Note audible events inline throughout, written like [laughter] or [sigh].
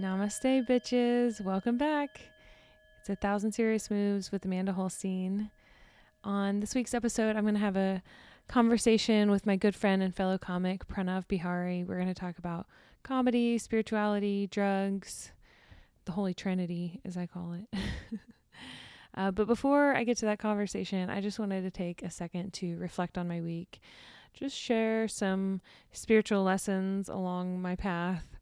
Namaste, bitches. Welcome back. It's a thousand serious moves with Amanda Holstein. On this week's episode, I'm going to have a conversation with my good friend and fellow comic Pranav Behari. We're going to talk about comedy, spirituality, drugs, the Holy Trinity, as I call it. [laughs] uh, but before I get to that conversation, I just wanted to take a second to reflect on my week, just share some spiritual lessons along my path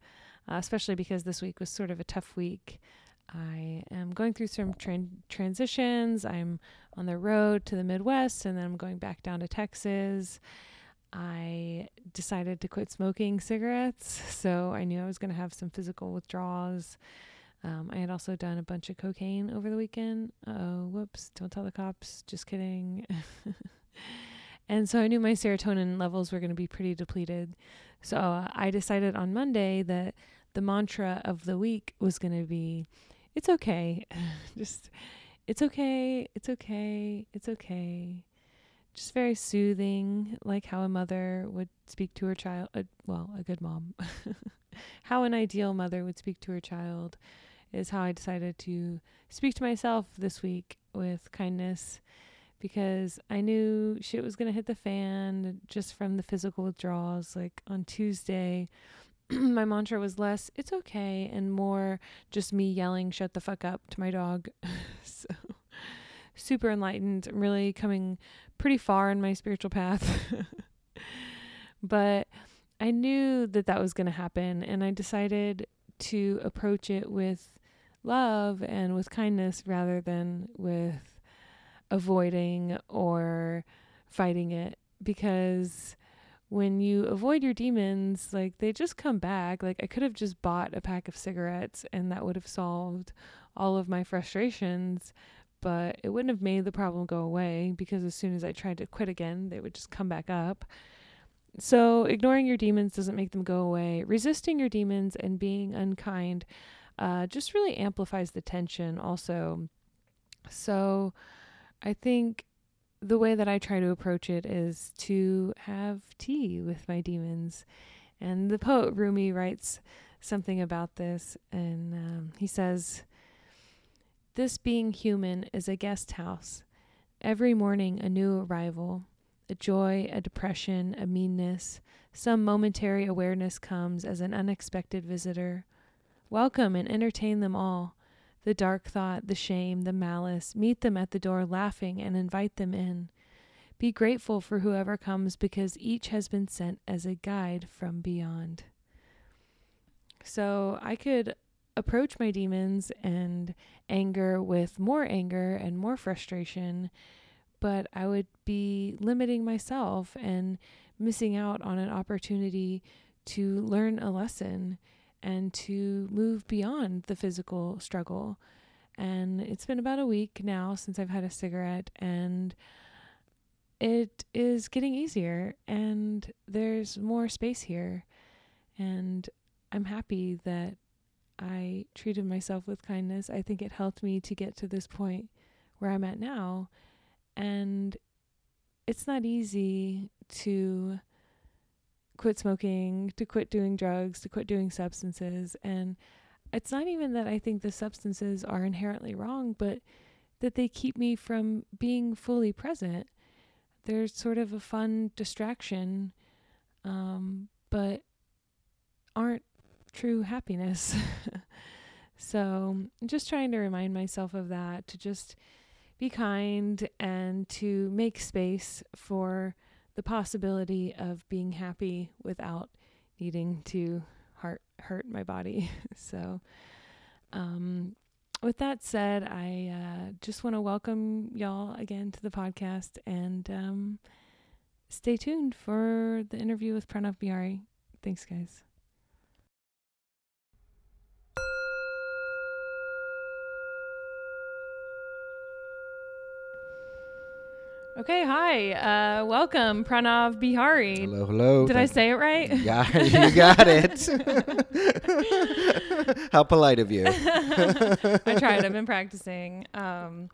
uh, especially because this week was sort of a tough week. I am going through some tra- transitions. I'm on the road to the Midwest and then I'm going back down to Texas. I decided to quit smoking cigarettes, [laughs] so I knew I was going to have some physical withdrawals. Um, I had also done a bunch of cocaine over the weekend. Oh, whoops, don't tell the cops. Just kidding. [laughs] and so I knew my serotonin levels were going to be pretty depleted. So I decided on Monday that the mantra of the week was going to be it's okay. [laughs] Just it's okay. It's okay. It's okay. Just very soothing, like how a mother would speak to her child. Uh, well, a good mom. [laughs] how an ideal mother would speak to her child is how I decided to speak to myself this week with kindness because I knew shit was going to hit the fan just from the physical withdrawals. Like on Tuesday, [clears throat] my mantra was less, it's okay, and more just me yelling, shut the fuck up to my dog. [laughs] so super enlightened. I'm really coming pretty far in my spiritual path. [laughs] but I knew that that was going to happen, and I decided to approach it with love and with kindness rather than with avoiding or fighting it because when you avoid your demons, like they just come back. Like I could have just bought a pack of cigarettes and that would have solved all of my frustrations, but it wouldn't have made the problem go away because as soon as I tried to quit again, they would just come back up. So ignoring your demons doesn't make them go away. Resisting your demons and being unkind uh, just really amplifies the tension also. So I think the way that I try to approach it is to have tea with my demons. And the poet Rumi writes something about this, and um, he says, This being human is a guest house. Every morning, a new arrival, a joy, a depression, a meanness, some momentary awareness comes as an unexpected visitor. Welcome and entertain them all the dark thought, the shame, the malice, meet them at the door laughing and invite them in. Be grateful for whoever comes because each has been sent as a guide from beyond. So I could approach my demons and anger with more anger and more frustration, but I would be limiting myself and missing out on an opportunity to learn a lesson and to move beyond the physical struggle. And it's been about a week now since I've had a cigarette, and it is getting easier, and there's more space here. And I'm happy that I treated myself with kindness. I think it helped me to get to this point where I'm at now. And it's not easy to quit smoking, to quit doing drugs, to quit doing substances. And it's not even that I think the substances are inherently wrong, but that they keep me from being fully present. They're sort of a fun distraction, um, but aren't true happiness. [laughs] so I'm just trying to remind myself of that, to just be kind and to make space for the possibility of being happy without needing to heart hurt my body. [laughs] so, um, with that said, I uh, just want to welcome y'all again to the podcast and um, stay tuned for the interview with Pranav Behari. Thanks, guys. Okay, hi. Uh, welcome, Pranav Behari. Hello, hello. Did I say it right? [laughs] Yeah, you got it. [laughs] How polite of you. [laughs] I tried. I've been practicing. Um,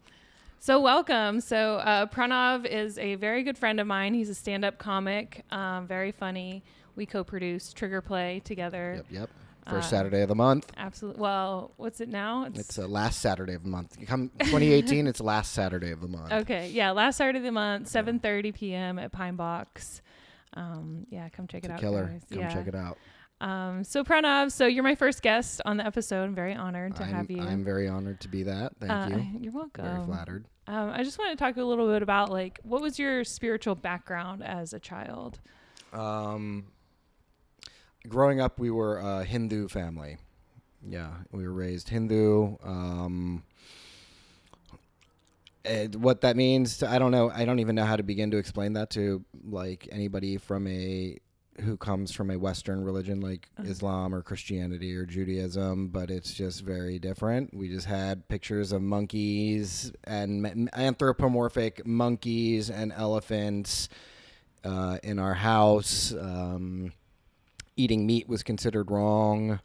so, welcome. So, uh, Pranav is a very good friend of mine. He's a stand up comic, um, very funny. We co produce Trigger Play together. Yep, yep. First Uh, Saturday of the month. Absolutely. Well, what's it now? It's uh, last Saturday of the month. You Come 2018, [laughs] it's last Saturday of the month. okay. Yeah, last Saturday of the month, 7:30 p.m. at Pine Box. Um, yeah, come check It's it a out. killer. guys. Come yeah. check it out. Um, so Pranav, so you're my first guest on the episode. I'm very honored to I'm, have you. I'm very honored to be that. Thank Uh, you. [laughs] You're welcome. Very flattered. Um, I just want to talk a little bit about like what was your spiritual background as a child? Um, growing up, we were a Hindu family. Yeah, we were raised Hindu. Um, and what that means, to, I don't know. I don't even know how to begin to explain that to like anybody from a who comes from a Western religion like Uh-huh. Islam or Christianity or Judaism, but it's just very different. We just had pictures of monkeys and anthropomorphic monkeys and elephants uh, in our house. Um, eating meat was considered wrong.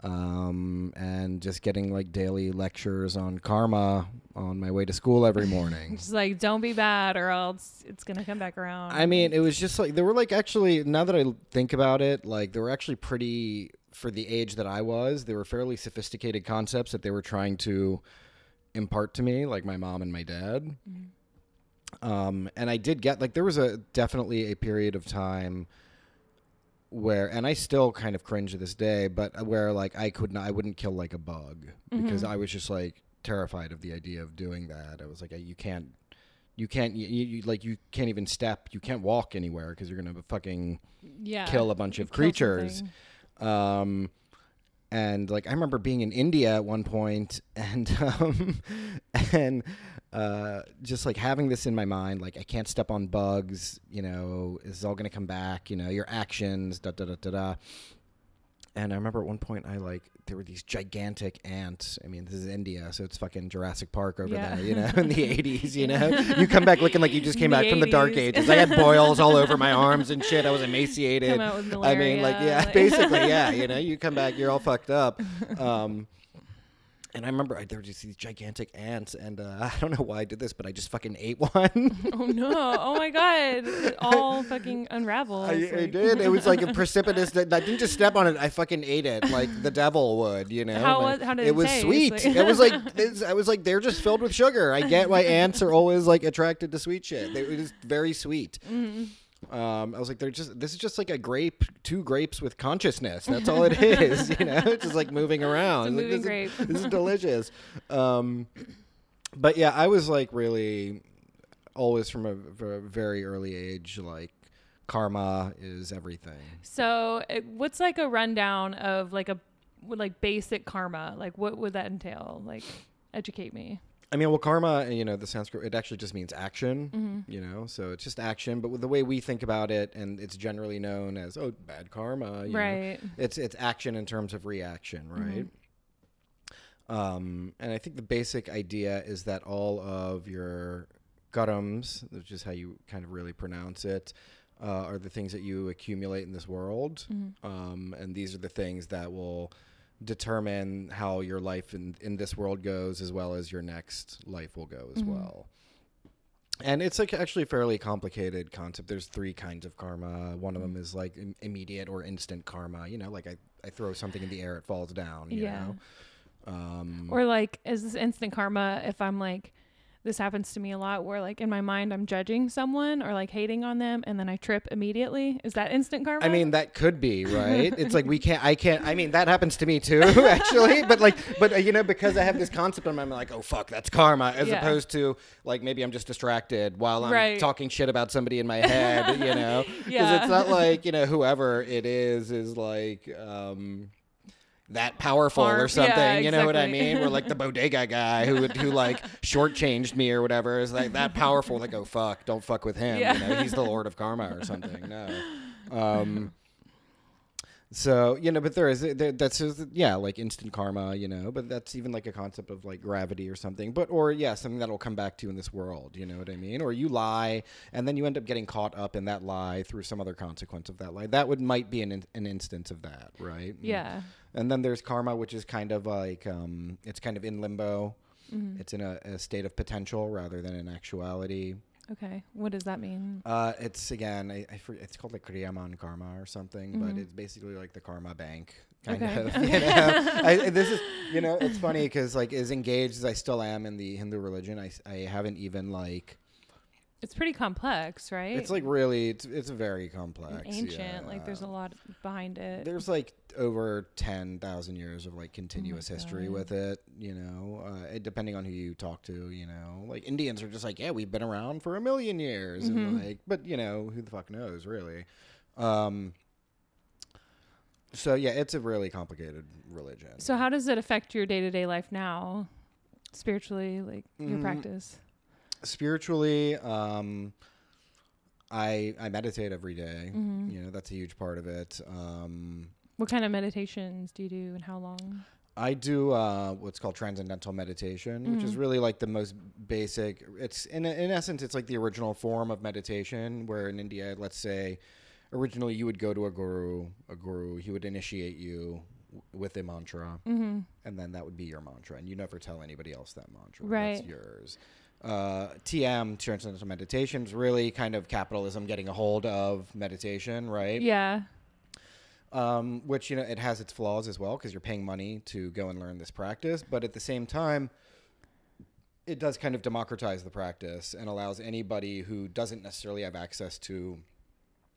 Um, and just getting like daily lectures on karma on my way to school every [laughs] morning. Just like don't be bad or else it's gonna come back around. I mean, it was just like there were like actually now that I think about it, like there were actually pretty for the age that I was. They were fairly sophisticated concepts that they were trying to impart to me, like my mom and my dad. Um, and I did get like there was a definitely a period of time where, and I still kind of cringe to this day, but where like I could not, I wouldn't kill like a bug because Mhm. I was just like terrified of the idea of doing that. I was like, you can't you can't you, you like you can't even step you can't walk anywhere because you're gonna fucking yeah, kill a bunch of creatures um and like i remember being in india at one point [laughs] and um and uh just like having this in my mind like i can't step on bugs you know this is all gonna come back you know your actions da da da da da and I remember at one point I like there were these gigantic ants. I mean, this is India, so it's fucking Jurassic Park over Yeah. there, you know, in the [laughs] 80s, you know. You come back looking like you just [laughs] came The back from the dark ages. I had [laughs] boils all over my arms and shit. I was emaciated. With I mean, like, yeah, like- basically, yeah. You know, you come back, you're all fucked up. Um, and I remember I, there were just these gigantic ants, and uh, [laughs] I don't know why I did this, but I just fucking ate one. [laughs] oh no! Oh my god! It [laughs] all fucking unravels. I, I did. It was like a precipitous. I didn't just step on it. I fucking ate it like the devil would. You know. How was- how did it it was taste? sweet. Like- it was like it's, I was like they're just filled with sugar. I get why ants are always like attracted to sweet shit. They, it was very sweet. Mhm. Um, I was like, they're just. This is just like a grape, two grapes with consciousness. That's all it [laughs] is. You know, it's just like moving around. It's a Like, this grape. Is, this is [laughs] delicious. Um, but yeah, I was like really always from a very early age like karma is everything. So, it, what's like a rundown of like a like basic karma? Like, what would that entail? Like, educate me. I mean, well, karma, you know, the Sanskrit, it actually just means action, Mm-hmm. you know, so it's just action. But with the way we think about it, and it's generally known as, oh, bad karma, you know, Right. it's it's action in terms of reaction, Mm-hmm. right? Um, and I think the basic idea is that all of your karams, which is how you kind of really pronounce it, uh, are the things that you accumulate in this world, Mm-hmm. um, and these are the things that will determine how your life in, in this world goes as well as your next life will go as Mhm. well. And it's like actually a fairly complicated concept. There's three kinds of karma. One of them is like im- immediate or instant karma. You know like I, I throw something in the air it falls down you Yeah. know? Um Or like, is this instant karma if I'm like, this happens to me a lot where like in my mind I'm judging someone or like hating on them and then I trip immediately. Is that instant karma? I mean that could be [laughs] right. It's like we can't. I can't. I mean that happens to me too, [laughs] actually. But like, but uh, you know, because I have this concept in my mind, like, oh fuck, that's karma, as Yeah. opposed to like maybe I'm just distracted while I'm Right. talking shit about somebody in my head, you know. [laughs] Because Yeah. it's not like you know whoever it is is like. um that powerful Farm- or yeah, something, you know what I exactly. mean? Or like the [laughs] bodega guy who would- who like shortchanged me or whatever is like that powerful. Like, oh fuck, don't fuck with him. Yeah. You know, he's the [laughs] lord of karma or something. No. Um, so you know, but there is there, that's just, yeah, like instant karma, you know. But that's even like a concept of like gravity or something. But or yeah, something that'll come back to you in this world. You know what I mean? Or you lie and then you end up getting caught up in that lie through some other consequence of that lie. That would might be an an instance of that, right? yeah. And then there's karma, which is kind of like um, it's kind of in limbo. Mhm. It's in a, a state of potential rather than in actuality. Okay. What does that mean? Uh, it's again, I, I it's called like Kriyaman Karma or something, but Mhm. it's basically like the karma bank. Kind Okay. of. [laughs] You know? I, this is, you know, it's funny because like as engaged as I still am in the Hindu religion, I I haven't even like It's pretty complex, right? it's like really it's it's very And complex, ancient. Like there's a lot behind it. There's like over ten thousand years of like continuous history God. with it. You know, uh, it, depending on who you talk to. You know, like Indians are just like, yeah, we've been around for a million years, and like, but you know, who the fuck knows, really. Um, so yeah, it's a really complicated religion. So how does it affect your day to day life now, spiritually, like your Mm, practice? Spiritually, um, I I meditate every day. Mhm. You know, that's a huge part of it. Um, What kind of meditations do you do, and how long? I do uh, what's called transcendental meditation, which is Mhm. really like the most basic. It's in in essence, it's like the original form of meditation. Where in India, let's say, originally you would go to a guru, a guru, he would initiate you w- with a mantra, Mm-hmm. and then that would be your mantra, and you never tell anybody else that mantra. Right. That's yours. Uh, TM, transcendental meditation, is really kind of capitalism getting a hold of meditation, right? Yeah. um, which you know it has its flaws as well because you're paying money to go and learn this practice but at the same time it does kind of democratize the practice and allows anybody who doesn't necessarily have access to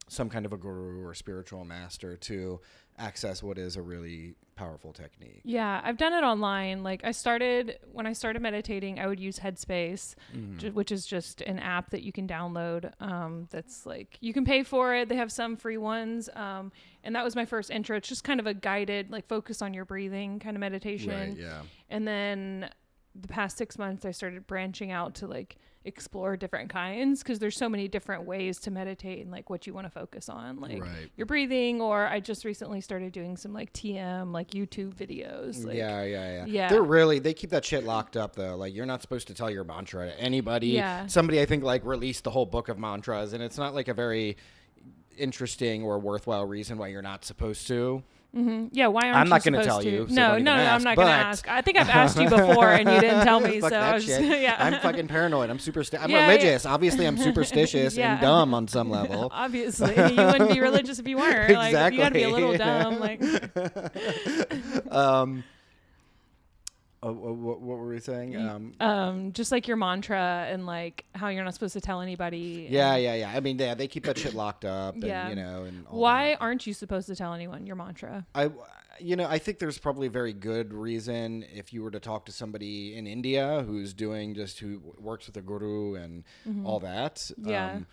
some kind of a guru or spiritual master to access what is a really powerful technique Yeah, I've done it online. Like I started when I started meditating, I would use Headspace, Mm-hmm. ju- which is just an app that you can download. Um, that's like you can pay for it. They have some free ones, um, and that was my first intro. It's just kind of a guided, like focus on your breathing kind of meditation. right yeah And then the past six months, I started branching out to like explore different kinds because there's so many different ways to meditate and like what you want to focus on, like right your breathing. Or I just recently started doing some like TM, like YouTube videos. Like, yeah, yeah, yeah. Yeah. They're really they keep that shit locked up though. Like you're not supposed to tell your mantra to anybody. Yeah. Somebody I think like released the whole book of mantras and it's not like a very interesting or worthwhile reason why you're not supposed to. Hmm Yeah, why aren't I'm you not gonna tell you, so no, no, no, I'm not gonna ask. I think I've asked you before and you didn't tell me. [laughs] So I was, shit. [laughs] yeah, I'm fucking paranoid. I'm superstitious. I'm Yeah, yeah. religious. Obviously, I'm superstitious [laughs] Yeah. and dumb on some level. Obviously, you wouldn't be religious if you weren't. Like, you got to be a little dumb. Like, um, what, what were we saying? Um, um, just like your mantra and like how you're not supposed to tell anybody. yeah, yeah, yeah. I mean, yeah, they keep that shit locked up. Yeah. You know, and all Why that. aren't you supposed to tell anyone your mantra? I, you know, I think there's probably a very good reason if you were to talk to somebody in India who's doing just who works with a guru and all that. Mm-hmm. Yeah. Um,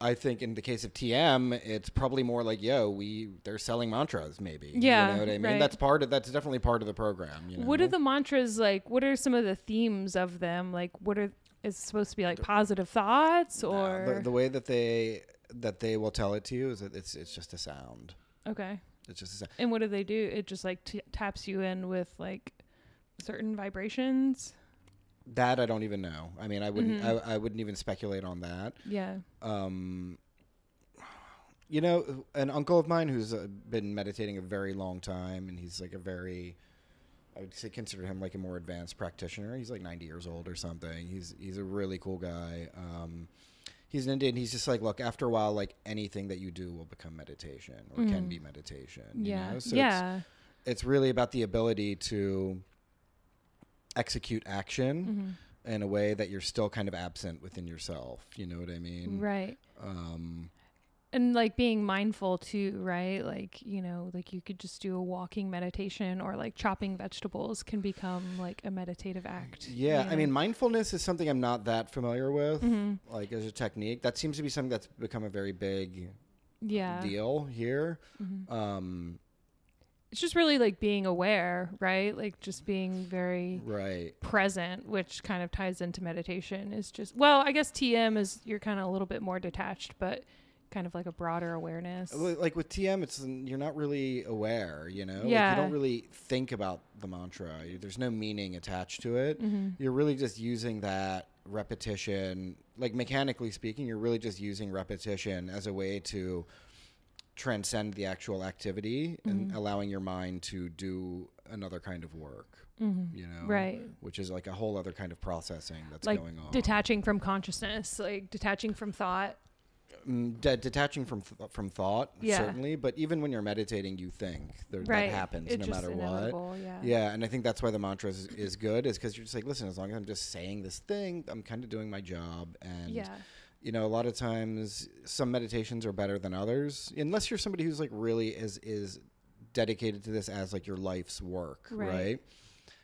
I think in the case of TM, it's probably more like, yo, we they're selling mantras, maybe. Yeah, you know what I mean. right. That's part of that's definitely part of the program. You know? What are the mantras like? What are some of the themes of them? Like, what are is supposed to be like positive thoughts or the, the way that they that they will tell it to you is that it's it's just a sound. okay? It's just a sound. And what do they do? It just like t- taps you in with like certain vibrations. That I don't even know. I mean, I wouldn't Mhm. I, I wouldn't even speculate on that. Yeah. um, you know, an uncle of mine who's uh, been meditating a very long time, and he's like a very, I would say, consider him like a more advanced practitioner. He's like 90 years old or something. He's he's a really cool guy. Um, he's an Indian. He's just like, look, after a while, like anything that you do will become meditation or can Mhm. be meditation. you Yeah. know? So It's, yeah. it's really about the ability to execute action hmm in a way that you're still kind of absent within yourself. You know what I mean? Right. Um, and like being mindful too right like you know like you could just do a walking meditation or like chopping vegetables can become like a meditative act Yeah, I mean, mindfulness is something I'm not that familiar with, hmm like as a technique. That seems to be something that's become a very big yeah deal here. Mhm. Um, it's just really like being aware right like just being very right. present which kind of ties into meditation is just well i guess tm is you're kind of a little bit more detached but kind of like a broader awareness Like with TM, it's you're not really aware. You know, Like, Yeah. you don't really think about the mantra. There's no meaning attached to it. hmm You're really just using that repetition, like mechanically speaking. You're really just using repetition as a way to transcend the actual activity and Mhm. allowing your mind to do another kind of work. Mhm. You know, Right. Which is like a whole other kind of processing that's Like going on. Detaching from consciousness, like detaching from thought. Mm, de- detaching from th- from thought, Yeah. certainly. But even when you're meditating, you think there, Right. that happens It's no matter what. Yeah. Yeah, and I think that's why the mantra is, is good, is because you're just like, listen, as long as I'm just saying this thing, I'm kind of doing my job. And, Yeah. You know, a lot of times some meditations are better than others, unless you're somebody who's like really is, is dedicated to this as like your life's work, Right. right?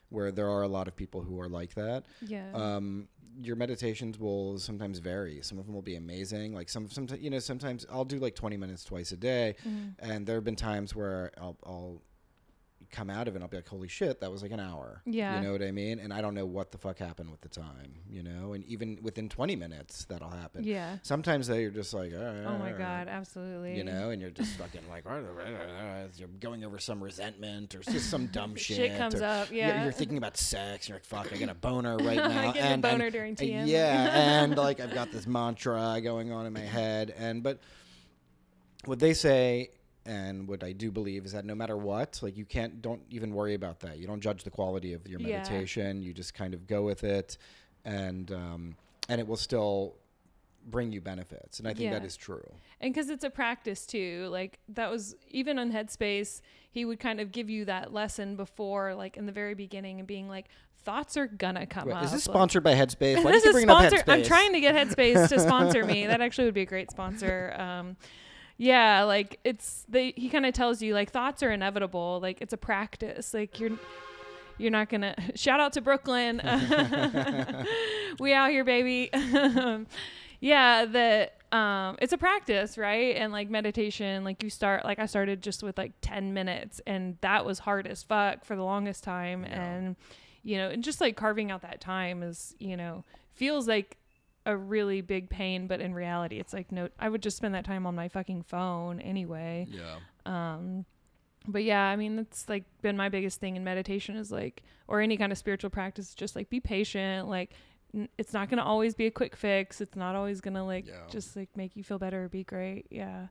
Where there are a lot of people who are like that. Yeah. Um, your meditations will sometimes vary. Some of them will be amazing. Like some, some, you know, sometimes I'll do like 20 minutes twice a day. Mhm. And there have been times where I'll, I'll come out of it and I'll be like, holy shit, that was like an hour. Yeah. You know what I mean? And I don't know what the fuck happened with the time, you know? And even within 20 minutes, that'll happen. Yeah. Sometimes though, you're just like, all right, Oh my right," God, absolutely. You know, and you're just fucking like, [laughs] you're going over some resentment or just some dumb [laughs] shit. Shit comes or up, you're- yeah. You're thinking about sex. And You're like, fuck, I got a boner [laughs] right now. I get a and, boner and- during TM. Yeah. and like, I've got this mantra going on in my head. And, but what they say and what I do believe is that no matter what, like you can't, don't even worry about that. You don't judge the quality of your Yeah. meditation. You just kind of go with it, and um, and it will still bring you benefits. And I think that Yeah. is true. and because it's a practice too like that was even on headspace he would kind of give you that lesson before like in the very beginning and being like thoughts are gonna come Wait, up is this like- sponsored by Headspace? Why [laughs] this is sponsored i'm trying to get headspace to sponsor me [laughs] that actually would be a great sponsor um yeah like it's they he kind of tells you like thoughts are inevitable like it's a practice like you're you're not gonna [laughs] shout out to brooklyn. [laughs] We out here baby. [laughs] Yeah that um it's a practice right? And like meditation like you start like i started just with like 10 minutes and that was hard as fuck for the longest time Yeah. and you know and just like carving out that time is you know feels like a really big pain but in reality it's like no i would just spend that time on my fucking phone anyway Yeah. um but yeah i mean that's like been my biggest thing in meditation is like or any kind of spiritual practice just like be patient like n- it's not going to always be a quick fix it's not always going to like Yeah. just like make you feel better or be great yeah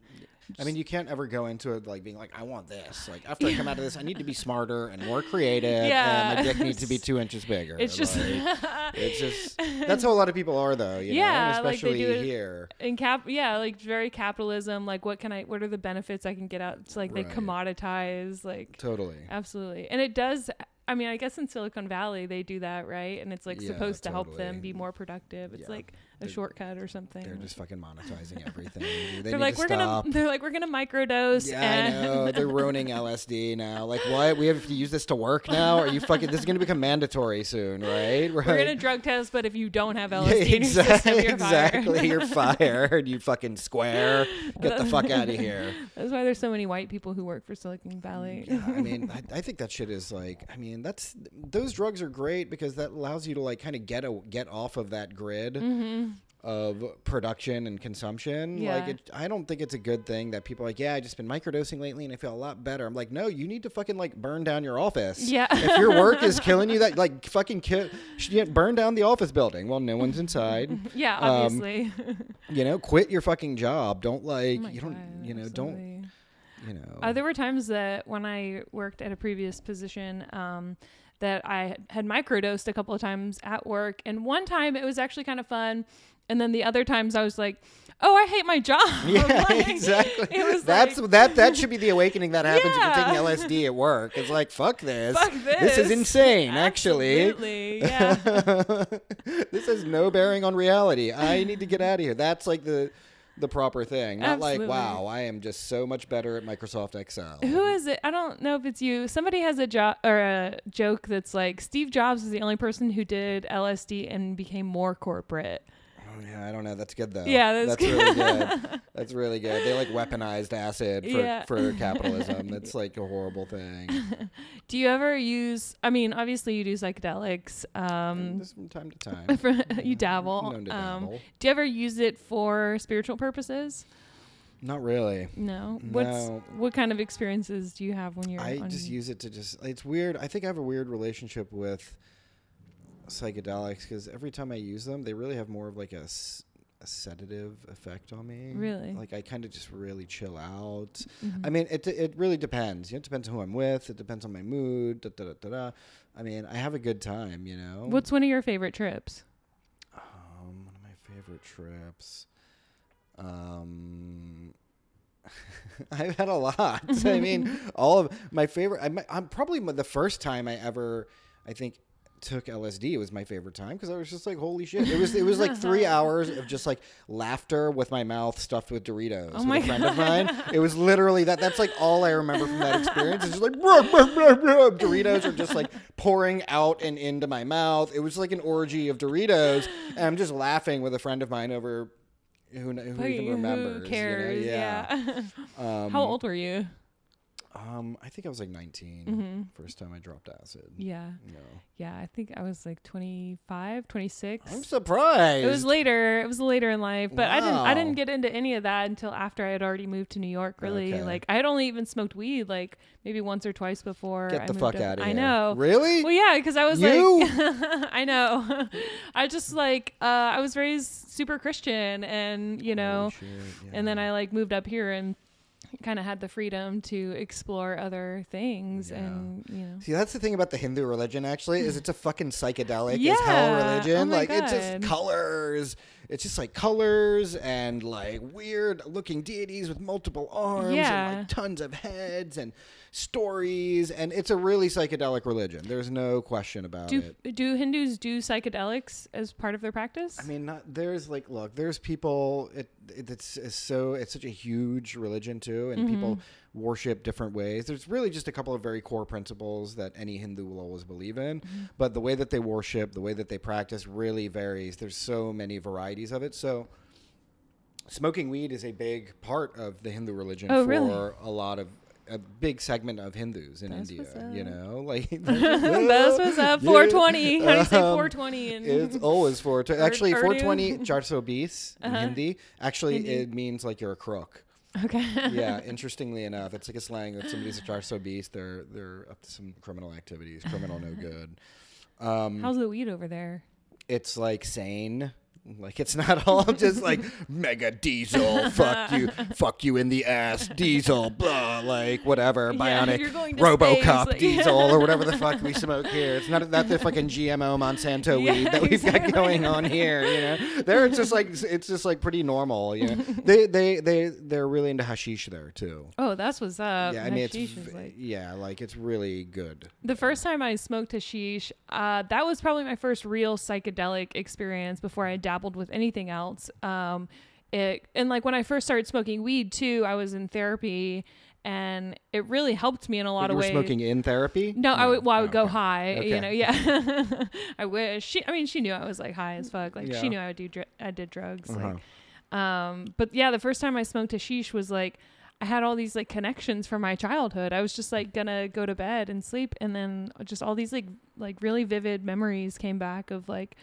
I mean, you can't ever go into it like being like, I want this. Like after I come out of this, I need to be smarter and more creative. Yeah. And my dick needs to be [laughs] two inches bigger. it's just Like, [laughs] it's just that's how a lot of people are though. You Yeah, know? like they especially do it- here. in cap yeah like very capitalism like what can i what are the benefits i can get out it's like Right. they commoditize like Totally. absolutely and it does i mean i guess in silicon valley they do that right? And it's like Yeah, supposed to help them be more productive. It's Yeah. like a shortcut or something They're just fucking monetizing [laughs] everything. They they're like we're stop. gonna they're like we're gonna microdose Yeah, and I know. They're [laughs] ruining LSD now. Like, what? We have to use this to work now? Are you fucking? This is to become mandatory soon, right? Right. we're gonna drug test but if you don't have [laughs] Yeah, lsd in your exactly. system, you're exactly. fired. You're fired. You fucking square. Get the fuck out of here. that's why there's so many white people who work for silicon valley Yeah, I mean, I, I think that shit is like. I mean, that's those drugs are great because that allows you to like kind of get a get off of that grid hmm of production and consumption. Yeah. Like, it, I don't think it's a good thing that people are like, yeah, I just been microdosing lately and I feel a lot better. I'm like, no, you need to fucking like burn down your office. Yeah. if your work is [laughs] killing you, that like fucking kill, should you burn down the office building. Well, no one's inside. [laughs] yeah Um, obviously [laughs] you know, quit your fucking job. Don't like, Oh you don't, God, you know, don't, you know. Uh, there were times that when I worked at a previous position, um, that I had microdosed a couple of times at work, and one time it was actually kind of fun, and then the other times I was like, "Oh, I hate my job." [laughs] [laughs] Yeah, Like, exactly. It was That's like, that. That should [laughs] be the awakening that happens Yeah. if you're taking LSD at work. It's like fuck this. Fuck This is this. insane. Actually, Absolutely, yeah. this has no bearing on reality. I need to get out of here. That's like the the proper thing. Not Absolutely. like wow, I am just so much better at Microsoft Excel. Who is it? I don't know if it's you. Somebody has a joke or a joke that's like Steve Jobs is the only person who did LSD and became more corporate. Yeah, I don't know. That's good though. Yeah, that's really good. [laughs] That's really good. They like weaponized acid for, Yeah. for [laughs] capitalism. That's like a horrible thing. [laughs] Do you ever use? I mean, obviously you do psychedelics. Um, Just from time to time. for- you dabble. Known to Um, dabble. do you ever use it for spiritual purposes? Not really. No. What's No. what kind of experiences do you have when you're? I just use it to just. It's weird. I think I have a weird relationship with psychedelics because every time I use them, they really have more of like a, s- a sedative effect on me. Really? Like I kind of just really chill out. Mhm. I mean, it it really depends. You know, it depends on who I'm with. It depends on my mood. Da, da, da, da, da. I mean, I have a good time. You know. What's one of your favorite trips? um, one of my favorite trips? Um. [laughs] I've had a lot. I mean, [laughs] all of my favorite. I'm, I'm probably the first time I ever, I think, took LSD it was my favorite time because I was just like, holy shit! It was it was like three [laughs] hours of just like laughter with my mouth stuffed with Doritos Oh with my a friend of mine. It was literally that. That's like all I remember from that experience. It's just like "Bruh, bruh, bruh, bruh." Doritos are just like pouring out and into my mouth. It was like an orgy of Doritos, and I'm just laughing with a friend of mine over. Who, who even Who remembers? you know? cares? Yeah. Yeah. [laughs] Um, How old were you? Um, I think I was like 19. Mhm. First time I dropped acid. Yeah. No. Yeah. I think I was like 25, 26. I'm surprised. It was later. It was later in life, but I didn't. I didn't get into any of that until after I had already moved to New York. Really, Okay. like I had only even smoked weed like maybe once or twice before. Get I the fuck up- out of I here. know. Really? Well, yeah, because I was You? like, [laughs] I know. [laughs] I just like uh, I was raised super Christian, and you know, shit, and then. I like moved up here and kind of had the freedom to explore other things, Yeah. and you know. See, that's the thing about the Hindu religion. Actually, is it's a fucking psychedelic as Yeah. hell Oh religion. my like it's just colors. It's just like colors and like weird looking deities with multiple arms Yeah. and like tons of heads and stories. And it's a really psychedelic religion. There's no question about Do it. do Hindus do psychedelics as part of their practice? I mean, not, there's like, look, there's people. It, it it's, it's so it's such a huge religion too, and people Mm-hmm. worship different ways. There's really just a couple of very core principles that any Hindu will always believe in, Mm-hmm. but the way that they worship, the way that they practice, really varies. There's so many varieties of it. So. Smoking weed is a big part of the Hindu religion Oh, for really? a lot of a big segment of Hindus in That's India. You know, [laughs] like [laughs] That's [laughs] what's up. 420. How do you say Um, 420? And it's always 420. Actually, 420, charso bis in Uh-huh. Hindi. Actually, Hindi. it means like you're a crook. okay. Yeah, interestingly enough, it's like a slang that somebody's a charso bis. They're they're up to some criminal activities, criminal no good. Um, How's the weed over there? it's like sane. Like it's not all [laughs] just like mega diesel, fuck you, fuck you in the ass, diesel, blah, like whatever, bionic, to RoboCop space, like- [laughs] diesel or whatever the fuck we smoke here. It's not that the fucking GMO Monsanto [laughs] Yeah, weed that we've got going on here. You know, there it's just like it's just like pretty normal. You know, they they they they're really into hashish there too. Oh, that's what's up. yeah, I mean it's Hashish is v- like yeah, like it's really good. the first time I smoked hashish. Uh, that was probably my first real psychedelic experience before I dabbled with anything else. Um, it and like when I first started smoking weed too, I was in therapy, and it really helped me in a lot you of were ways. smoking in therapy? No, I would. Well, I would Oh, go okay. high. You know, yeah. [laughs] I wish she. I mean, she knew I was like high as fuck. Like Yeah. she knew I would do. Dr- I did drugs. Uh-huh. Like, um. But yeah, the first time I smoked hashish was like, I had all these like connections from my childhood. I was just like gonna go to bed and sleep, and then just all these like like really vivid memories came back of like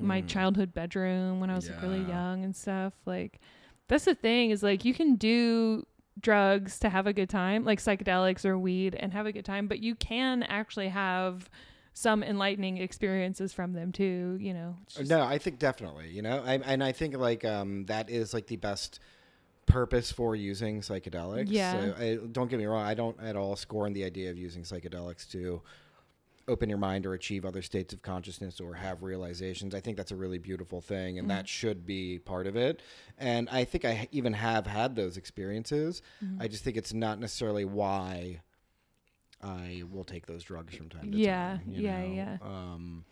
my Mm. childhood bedroom when I was like really young and stuff. Like that's the thing is like you can do drugs to have a good time, like psychedelics or weed and have a good time, but you can actually have some enlightening experiences from them too, you know. Just- No, I think definitely. You know, I, and I think like um, that is like the best purpose for using psychedelics. Yeah. So I, don't get me wrong. I don't at all scorn the idea of using psychedelics to open your mind or achieve other states of consciousness or have realizations. I think that's a really beautiful thing, and Mm-hmm. that should be part of it. And I think I even have had those experiences. Mm-hmm. I just think it's not necessarily why. I will take those drugs from time to Yeah, time. yeah, know? yeah. Um,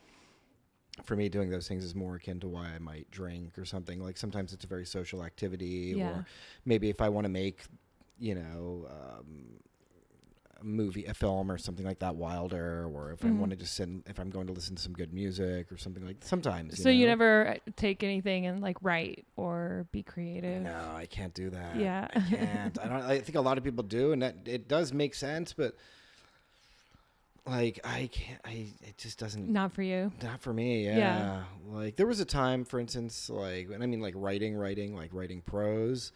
for me, doing those things is more akin to why I might drink or something. Like sometimes it's a very social activity, Yeah. or maybe if I want to make, you know, um, movie, a film, or something like that wilder, or if I Mhm. want to just sit, if I'm going to listen to some good music or something like. Sometimes. so you never uh, take anything and like write or be creative. No, I can't do that. Yeah. I can't. I don't. I think a lot of people do, and that it does make sense, but like I can't. I it just doesn't. Not for you. Not for me, yeah. Yeah. Like there was a time, for instance, like and I mean like writing, writing, like writing prose,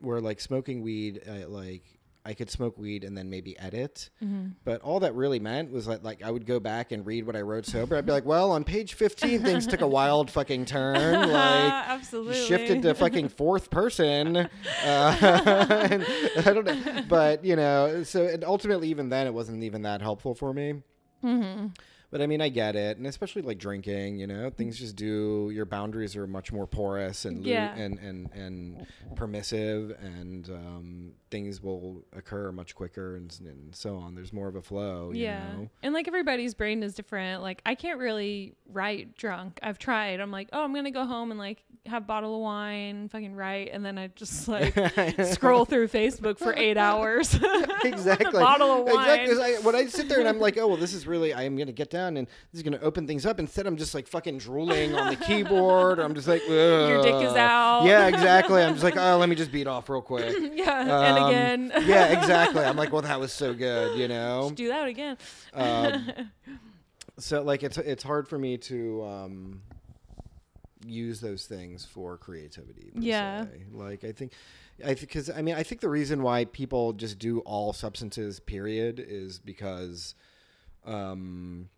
where like smoking weed, uh, like I could smoke weed and then maybe edit. Mm-hmm. But all that really meant was that like I would go back and read what I wrote sober. I'd be like, well, on page 15, things took a [laughs] wild fucking turn. Like [laughs] Absolutely. shifted to fucking fourth person. [laughs] Uh, and I don't know, but you know, so ultimately, even then, it wasn't even that helpful for me. Mm-hmm. But I mean, I get it, and especially like drinking, you know, things just do. Your boundaries are much more porous and Yeah. and and and permissive, and um, things will occur much quicker, and, and so on. There's more of a flow. You Yeah. know? And like everybody's brain is different. Like I can't really write drunk. I've tried. I'm like, oh, I'm gonna go home and like have a bottle of wine, fucking write, and then I just [laughs] like scroll through Facebook for eight hours. [laughs] [laughs] exactly. bottle of wine. Exactly. I, when I sit there and I'm like, oh well, this is really I am gonna get down and this is gonna open things up. Instead, I'm just like fucking drooling on the [laughs] keyboard. Or I'm just like, Your dick is out. Yeah, exactly. I'm just like, [laughs] oh, let me just beat off real quick. [laughs] yeah. Um, and again. yeah, exactly. I'm like, well, that was so good, you know. Do that again. Um, so like, it's it's hard for me to um, use those things for creativity. Yeah. se. Like I think. I because I mean I think the reason why people just do all substances period is because um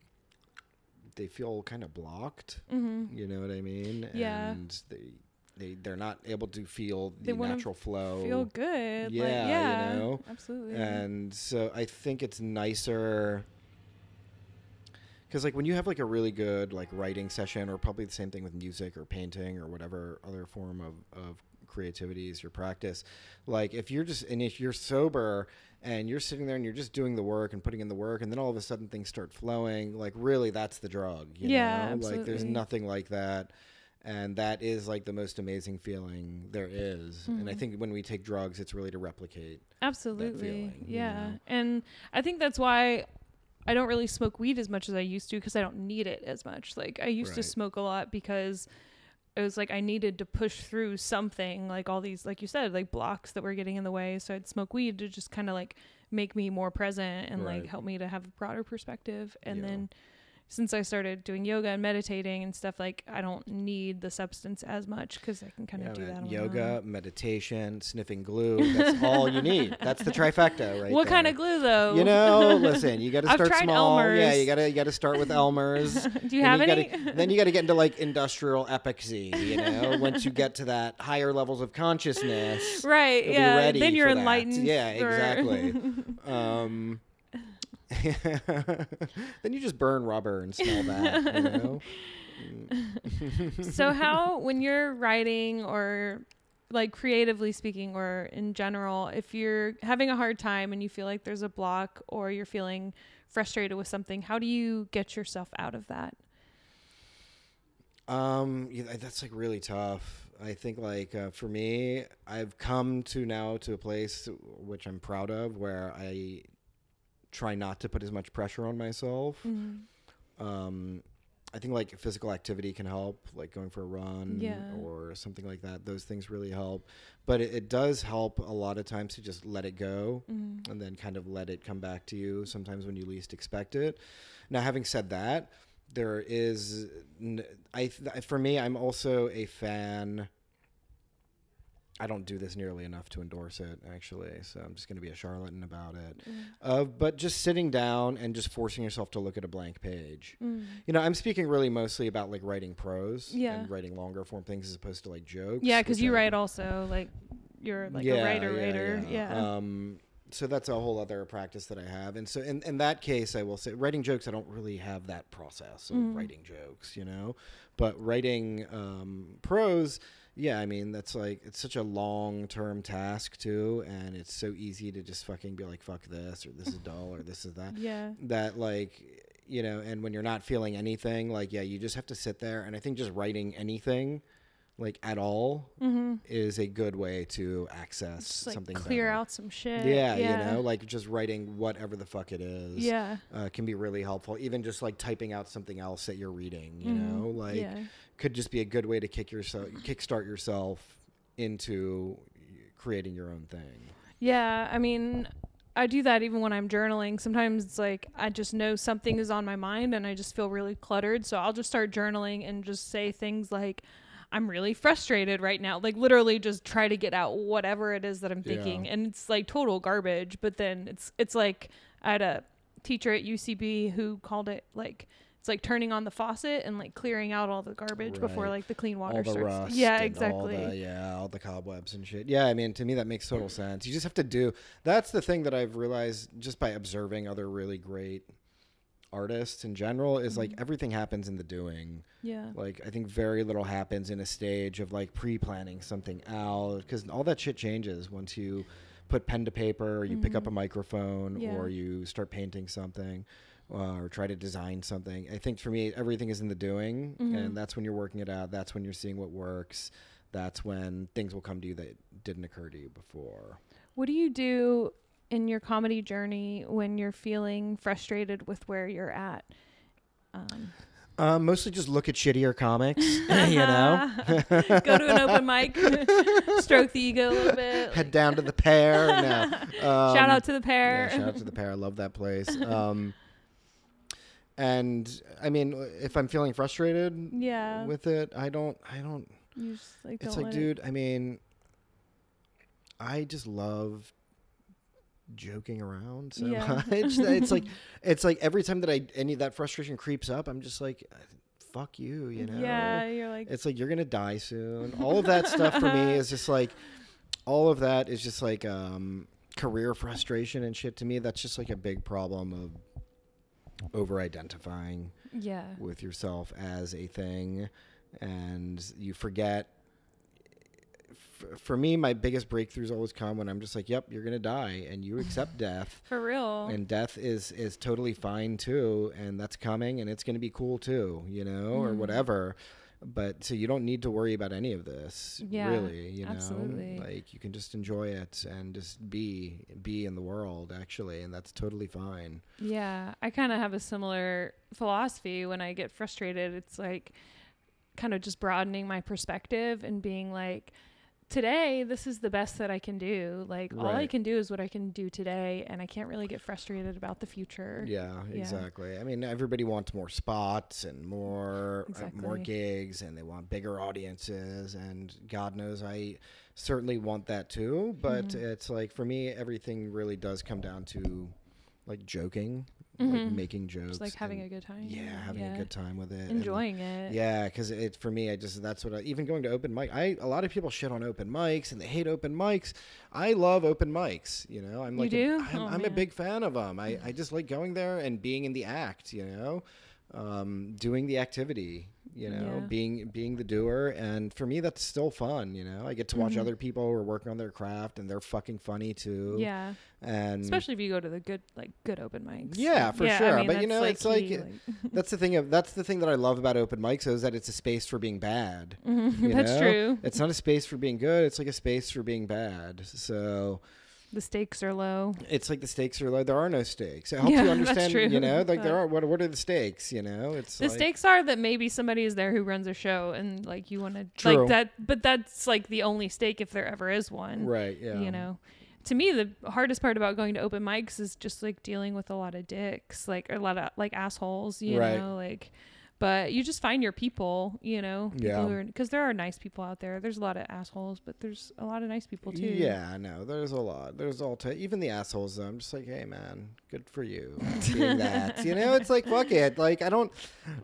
they feel kind of blocked hmm you know what I mean Yeah. and they they they're not able to feel the wanna natural flow Feel good. Yeah, like, you know? Absolutely. and so I think it's nicer because like when you have like a really good like writing session or probably the same thing with music or painting or whatever other form of, of creativity is your practice like if you're just and if you're sober and you're sitting there and you're just doing the work and putting in the work and then all of a sudden things start flowing like really that's the drug you Yeah, know like there's nothing like that and that is like the most amazing feeling there is. and i Mhm. think when we take drugs it's really to replicate Absolutely. feeling, you yeah. know? And I think that's why I don't really smoke weed as much as I used to because I don't need it as much. Like I used to smoke a lot because it was like I needed to push through something, like all these like you said, like blocks that were getting in the way. So I'd smoke weed to just kind of like make me more present and like help me to have a broader perspective. And Yeah. then since I started doing yoga and meditating and stuff, like I don't need the substance as much because I can kind of Yeah, do man. that. Yoga, meditation, sniffing glue. That's all you need. [laughs] That's the trifecta, right? what kind of glue though? You know, [laughs] listen, you got to start small. Yeah, you got to you got to start with Elmer's. [laughs] do you have you any? Gotta, then you got to get into like industrial epoxy. You know, once you get to that higher levels of consciousness, right. Yeah. ready Then you're for that. enlightened. Yeah, exactly. um, [laughs] then you just burn rubber and smell that. You know. so how when you're writing or like creatively speaking or in general if you're having a hard time and you feel like there's a block or you're feeling frustrated with something how do you get yourself out of that Um, yeah, that's like really tough. I think like uh, for me, I've come to now to a place which I'm proud of, where I try not to put as much pressure on myself. Um, I think like physical activity can help, like going for a run Yeah. or something like that. Those things really help. But it, it does help a lot of times to just let it go Mhm. and then kind of let it come back to you sometimes when you least expect it. Now, having said that, there is, n- I th- for me, I'm also a fan. I don't do this nearly enough to endorse it, actually. So I'm just going to be a charlatan about it. Mm. Uh, but just sitting down and just forcing yourself to look at a blank page. Mm. You know, I'm speaking really mostly about like writing prose Yeah. and writing longer form things as opposed to like jokes. yeah because you I- write also like you're like a writer writer yeah, Um, so that's a whole other practice that I have, and so in, in that case, I will say writing jokes. I don't really have that process of Mm. writing jokes, you know, but writing um, prose. Yeah, I mean that's like it's such a long term task too, and it's so easy to just fucking be like fuck this or this is dull or this is that. Yeah. That like you know and when you're not feeling anything like yeah you just have to sit there and i think just writing anything like at all mm-hmm. is a good way to access just like something clear better. out some shit. Yeah, yeah. you know like just writing whatever the fuck it is yeah. uh, can be really helpful. Even just like typing out something else that you're reading you Mhm. know like yeah could just be a good way to kick yourself kickstart yourself into creating your own thing Yeah, I mean, I do that even when I'm journaling. Sometimes it's like I just know something is on my mind and I just feel really cluttered. So I'll just start journaling and just say things like, I'm really frustrated right now. Like literally just try to get out whatever it is that I'm Yeah. thinking. And it's like total garbage. But then it's it's like I had a teacher at UCB who called it like it's like turning on the faucet and like clearing out all the garbage before like the clean water all the starts. rust. yeah, exactly. All the, yeah, all the cobwebs and shit. Yeah, I mean, to me that makes total sense. You just have to do. That's the thing that I've realized just by observing other really great artists in general is like Mhm. everything happens in the doing. yeah. Like I think very little happens in a stage of like pre-planning something out because all that shit changes once you put pen to paper, or you pick up Mhm. a microphone, Yeah. or you start painting something. Uh, or try to design something. I think for me, everything is in the doing, Mhm. and that's when you're working it out. That's when you're seeing what works. That's when things will come to you that didn't occur to you before. What do you do in your comedy journey when you're feeling frustrated with where you're at? Um, Um, mostly just look at shittier comics, [laughs] you know. [laughs] Go to an open mic, [laughs] stroke the ego a little bit. Head down to the pair. No. Um, shout out to the pair. Yeah, shout out to the pair. I love that place. Um, and I mean, if I'm feeling frustrated Yeah. with it, I don't. I don't. you just like It's don't like, let it- dude. I mean, I just love joking around so Yeah. much. it's [laughs] like, it's like every time that I any that frustration creeps up, I'm just like, fuck you. You know. Yeah, you're like It's like you're gonna die soon. All of that stuff for me [laughs] is just like all of that is just like um career frustration and shit to me. That's just like a big problem of over identifying yeah. with yourself as a thing and you forget for me my biggest breakthroughs always come when i'm just like yep you're gonna die and you accept [laughs] death For real. and death is is totally fine too and that's coming and it's to be cool too you know or Mhm. whatever but so you don't need to worry about any of this Yeah, really you know absolutely. like you can just enjoy it and just be be in the world actually and that's totally fine Yeah, I kind of have a similar philosophy when I get frustrated. It's like kind of just broadening my perspective and being like, today, this is the best that I can do. Like, all I can do is what I can do today, and I can't really get frustrated about the future. Yeah, Yeah. exactly. I mean, everybody wants more spots and more uh, more gigs, and they want bigger audiences. And God knows, I certainly want that too. But Mhm. it's like for me, everything really does come down to like joking, like Mhm. making jokes, Just like having and- a good time. yeah, having Yeah. a good time with it, and- enjoying it. yeah, because it for me, I just that's what I even going to open mic. I a lot of people shit on open mics and they hate open mics. I love open mics. You know, I'm You like do? A, I'm, Oh, I'm a big fan of them. I I just like going there and being in the act. You know, um, doing the activity. You know, Yeah. being being the doer, and for me, that's still fun. You know, I get to watch Mhm. other people who are working on their craft, and they're fucking funny too. Yeah, and especially if you go to the good, like good open mics. Yeah, for I sure. mean, But, you know, it's like- key, [laughs] that's the thing of that's the thing that I love about open mics is that it's a space for being bad. Mhm, you [laughs] that's know? true. It's not a space for being good. It's like a space for being bad. So The stakes are low. it's like the stakes are low. There are no stakes. It helps Yeah, you [laughs] that's understand. true. You know, like there are. What What are the stakes? You know, it's The like, stakes are that maybe somebody is there who runs a show and like you want to like that, but that's like the only stake if there ever is one. Right. Yeah. You know, to me the hardest part about going to open mics is just like dealing with a lot of dicks, like a lot of like assholes. You Right. know, like. But you just find your people, you know, Yeah. because there are nice people out there. There's a lot of assholes, but there's a lot of nice people too. Yeah, no, there's a lot. There's all t- even the assholes. I'm just like, hey, man, good for you being that. You know, it's like fuck it. Like I don't.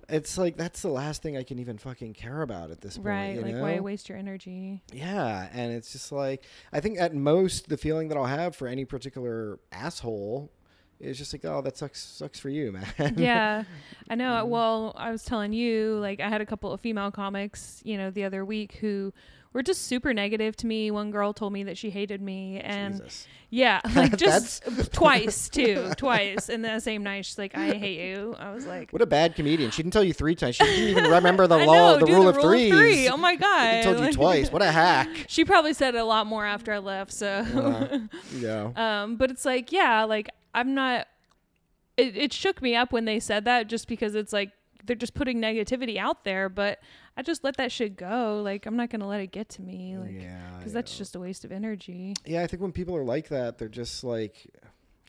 It's like that's the last thing I can even fucking care about at this point. Right. Like, know? why waste your energy? Yeah, and it's just like I think at most the feeling that I'll have for any particular asshole is just like, oh, that sucks sucks for you, man. [laughs] yeah i know Mhm. well i was telling you like i had a couple of female comics you know the other week who were just super negative to me one girl told me that she hated me and Jesus. yeah [laughs] like just twice too twice in the same night she's like i hate you i was like What a bad comedian. She didn't tell you three times. She didn't even remember the [laughs] law, know, the dude, rule the of rule threes. three. Oh my god She told you twice. What a hack. she probably said it a lot more after i left so Uh, yeah. um but it's like yeah like i'm not it, it shook me up when they said that just because it's like they're just putting negativity out there but i just let that shit go like i'm not gonna let it get to me like yeah. because that's know. just a waste of energy Yeah, I think when people are like that, they're just like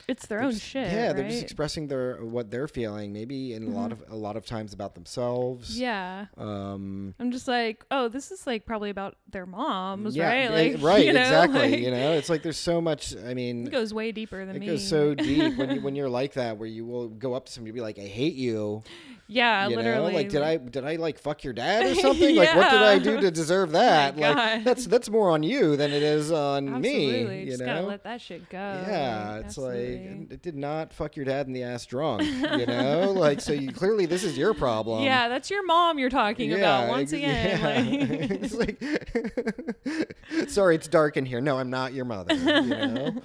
It's their own just- shit. Yeah, they're just expressing their what they're feeling. Maybe in a lot of a lot of times about themselves. Yeah. Um. I'm just like, oh, this is like probably about their moms, yeah, right? eh, Like, [laughs] right, you know, exactly. like, you know, it's like there's so much. I mean, it goes way deeper than it me. It goes so [laughs] deep when you when you're like that, where you will go up to somebody and be like, "I hate you." Yeah, you literally. know, like did I did I like fuck your dad or [laughs] something? Like what did I do to deserve [laughs] oh that? my like God. that's that's more on you than it is on Absolutely. me. You just know. gotta let that shit go. yeah, like, it's absolutely. like it did not fuck your dad in the ass drunk, [laughs] you know. like so, you clearly this is your problem. yeah, that's your mom you're talking about once ex- again. yeah. Like, it's like, sorry, it's dark in here. No, I'm not your mother. You know,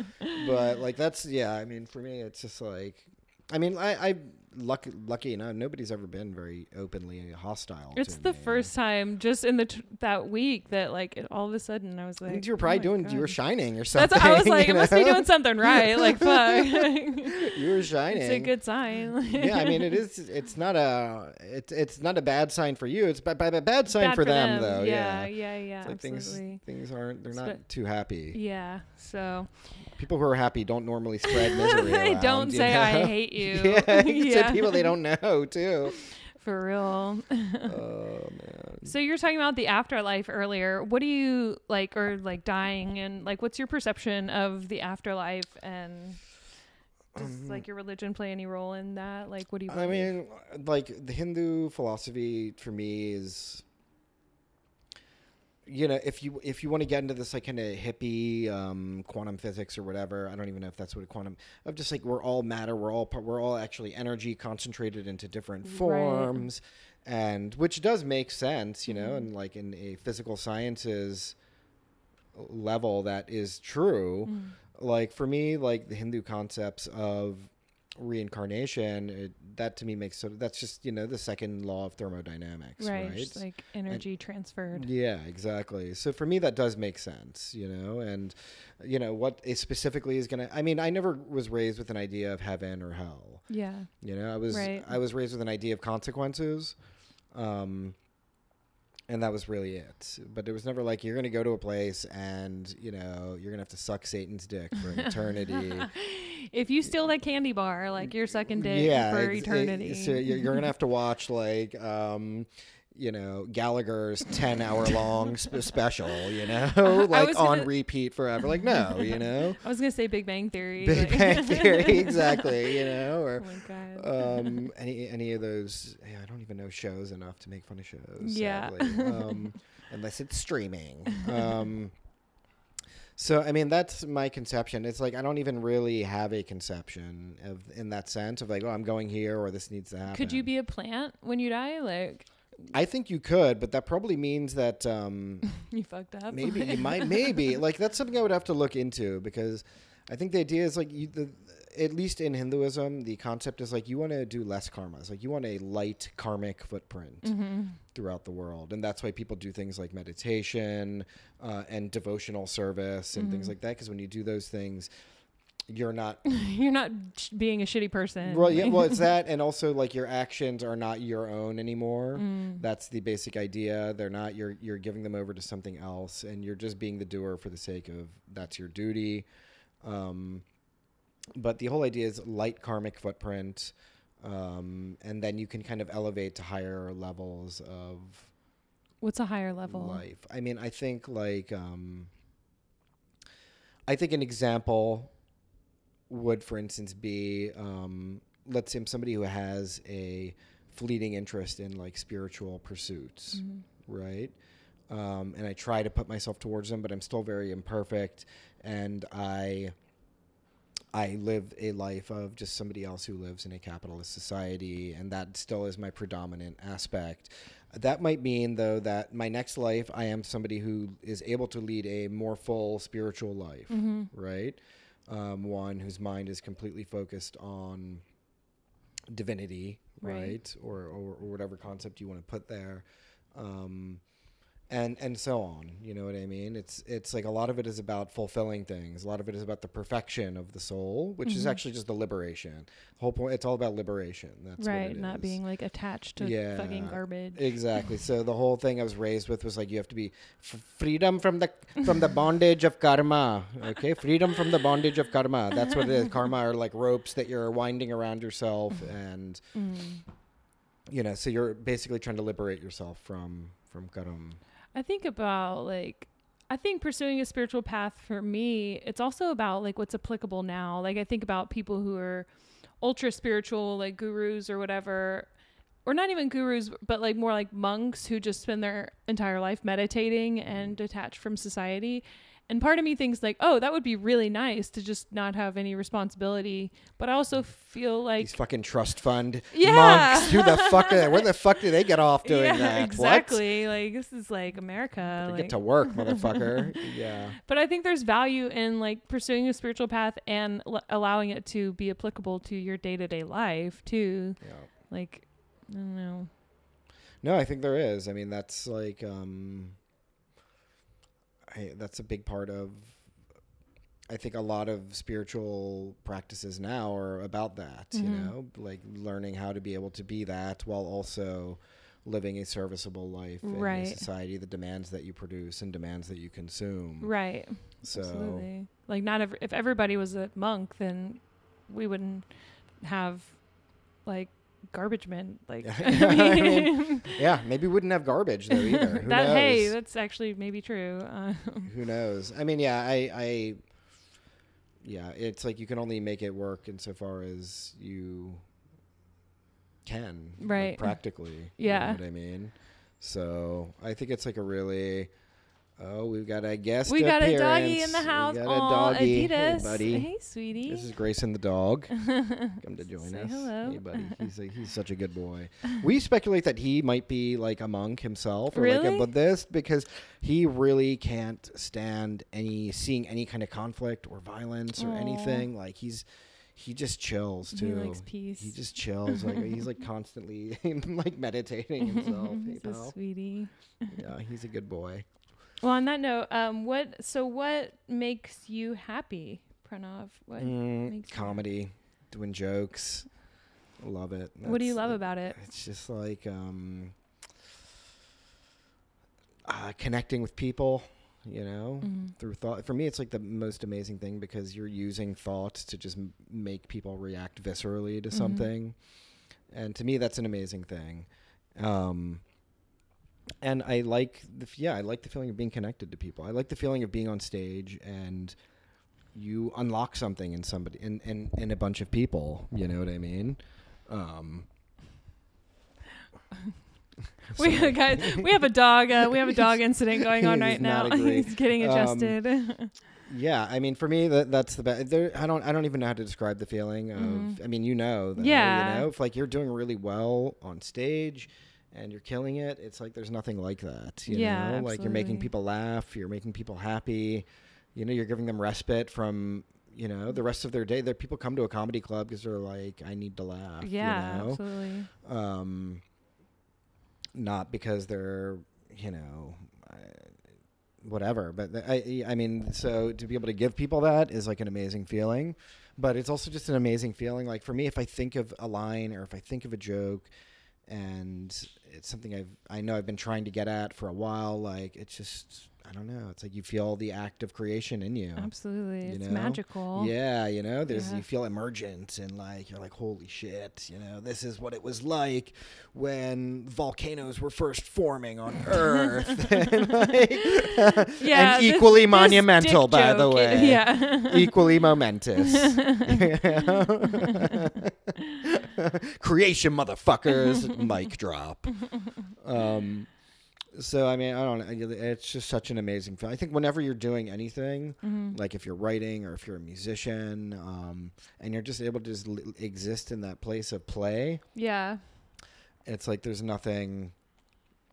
but like that's yeah. I mean, for me, it's just like, I mean, I I lucky lucky enough, nobody's ever been very openly hostile. it's the me. first time just in the t- that week that like it, all of a sudden I was like, you were oh probably my doing you were shining or something. That's something. I was like, you I must be doing something right. [laughs] Like fuck, [laughs] you were shining. [laughs] it's a good sign. yeah, I mean it is. It's not a. It's it's not a bad sign for you. It's a bad, bad sign Bad for, them, though. Yeah, Yeah, yeah, yeah, like things absolutely. things aren't. They're not too happy. Yeah. So People who are happy don't normally spread [laughs] misery. around, don't say I hate [laughs] you. yeah, you [laughs] Yeah. say people they don't know too. For real. Oh man. so you're talking about the afterlife earlier. What do you like or like dying and like what's your perception of the afterlife and does like your religion play any role in that? Like what do you Um, I mean, like the Hindu philosophy for me is, you know, if you if you want to get into this like kind of hippie um, quantum physics or whatever, I don't even know if that's what a quantum of just like we're all matter, we're all part, we're all actually energy concentrated into different Right. forms, and which does make sense, you know, Mhm. and like in a physical sciences level that is true Mm. like for me like the hindu concepts of reincarnation it, that to me makes so that's just you know the second law of thermodynamics right, right, like energy transferred. yeah exactly so for me that does make sense you know and you know what is specifically is gonna i mean i never was raised with an idea of heaven or hell Yeah. you know i was Right. i was raised with an idea of consequences um and that was really it but it was never like you're gonna go to a place and you know you're gonna have to suck satan's dick for an [laughs] eternity if you steal that candy bar, like you're sucking dick yeah for eternity. so you're, you're gonna have to watch like um you know Gallagher's ten hour long sp- [laughs] special, you know, [laughs] [laughs] like on gonna- repeat forever. Like no, you know, I was gonna say Big Bang Theory. Big Bang Theory, exactly, you know, oh or god. um any any of those. Yeah, I don't even know shows enough to make fun of shows. Yeah. um, unless it's streaming. Um, so I mean that's my conception. It's like I don't even really have a conception of in that sense of like oh I'm going here or this needs to happen. Could you be a plant when you die? Like I think you could, but that probably means that um, [laughs] you fucked up. maybe you [laughs] might maybe like that's something I would have to look into because I think the idea is like you the at least in Hinduism the concept is like you want to do less karma. It's like you want a light karmic footprint hmm throughout the world, and that's why people do things like meditation uh, and devotional service and things Mhm. like that. Because when you do those things, you're not [laughs] You're not being a shitty person. well. Yeah, well, it's [laughs] that, and also like your actions are not your own anymore. Mm. That's the basic idea. They're not you're you're giving them over to something else, and you're just being the doer for the sake of that's your duty. Um, but the whole idea is light karmic footprint, um, and then you can kind of elevate to higher levels of What's a higher level? life. I mean, I think like um, I think an example would, for instance, be um, let's say somebody who has a fleeting interest in like spiritual pursuits, Mhm. right? Um, and I try to put myself towards them, but I'm still very imperfect, and I I live a life of just somebody else who lives in a capitalist society, and that still is my predominant aspect. That might mean, though, that my next life, I am somebody who is able to lead a more full spiritual life, Mhm. right? Um, one whose mind is completely focused on divinity, Right. right? Or, or, or whatever concept you want to put there. Um, and and so on. You know what I mean? It's it's like a lot of it is about fulfilling things. A lot of it is about the perfection of the soul, which is Mhm. actually just the liberation. Whole point. It's all about liberation. That's what right, not is. being like attached to Yeah. fucking garbage. Exactly. So the whole thing I was raised with was like you have to be f- freedom from the [laughs] from the bondage of karma. Okay, freedom from the bondage of karma. That's what it is. Karma are like ropes that you're winding around yourself, and Mm. you know, so you're basically trying to liberate yourself from from karma. I think about like I think pursuing a spiritual path for me, it's also about like what's applicable now. Like I think about people who are ultra spiritual, like gurus or whatever, or not even gurus, but like more like monks who just spend their entire life meditating and mm. detached from society. And part of me thinks like, oh, that would be really nice to just not have any responsibility. But I also feel like These fucking trust fund Yeah. monks. Who the fuck? Are, where the [laughs] fuck do they get off doing yeah, that? exactly. Like this is like America. Like- Get to work, motherfucker. [laughs] yeah. But I think there's value in like pursuing a spiritual path and l- allowing it to be applicable to your day to day life too. Yeah. Like, I don't know. No, I think there is. I mean, that's like um I, that's a big part of I think a lot of spiritual practices now are about that, you Mhm. know, like learning how to be able to be that while also living a serviceable life in Right. a society that demands that you produce and demands that you consume. Right. So Absolutely. Like, not every, if everybody was a monk, then we wouldn't have like garbage men. Like, [laughs] Yeah, I mean, [laughs] yeah, maybe wouldn't have garbage though either. [laughs] Who that knows? hey, that's actually maybe true. Uh, who knows i mean yeah i i yeah it's like you can only make it work insofar as you can like, Right. practically Yeah. you know what i mean so i think it's like a really oh we've got a guest we got a doggy in the house. we got Aw, a doggy Hey, buddy Hey, sweetie. this is grayson the dog [laughs] come to join Say us hello. hey buddy [laughs] he's a, he's such a good boy we speculate that he might be like a monk himself or like Really? a buddhist because he really can't stand any seeing any kind of conflict or violence or Aw. anything like he's he just chills he too likes peace. he just chills like [laughs] he's like constantly like meditating himself you He's a sweetie. yeah he's a good boy Well, on that note, um, what so what makes you happy, Pranav? What Mm, makes you- comedy doing jokes love it what do you That's- love about it? It's just like um, uh, connecting with people, you know, Mhm. through thought. For me, it's like the most amazing thing because you're using thought to just m- make people react viscerally to Mhm. something, and to me, that's an amazing thing. Um, and I like the yeah, I like the feeling of being connected to people. I like the feeling of being on stage and you unlock something in somebody in in, in a bunch of people. You know what I mean? Um, [laughs] We guys, we have a dog. Uh, we have a dog incident [laughs] going on right now. [laughs] He's getting Um, adjusted. Yeah, I mean, for me, that that's the best. There, I don't, I don't even know how to describe the feeling of. Mhm. I mean, you know, though, Yeah. You know, if like you're doing really well on stage, and you're killing it, it's like there's nothing like that. You Yeah, know, like you're making people laugh, you're making people happy. You know, you're giving them respite from. You know, the rest of their day. That people come to a comedy club because they're like, I need to laugh. yeah, You know? absolutely. um, not because they're you know uh, whatever but th- I, I mean so to be able to give people that is like an amazing feeling but it's also just an amazing feeling like for me if i think of a line or if i think of a joke and it's something i've i know i've been trying to get at for a while like it's just i don't know it's like you feel the act of creation in you Absolutely, You it's know? magical. yeah, you know, there's Yeah. you feel emergent and like you're like, holy shit, you know, this is what it was like when volcanoes were first forming on [laughs] Earth. [laughs] and, like, [laughs] Yeah, and equally this monumental, dick by the way. Yeah. Equally momentous. Creation, motherfuckers. Mic drop. Um, so I mean, I don't know. It's just such an amazing film. I think whenever you're doing anything, Mhm. like if you're writing or if you're a musician, um, and you're just able to just l- exist in that place of play, Yeah. it's like there's nothing,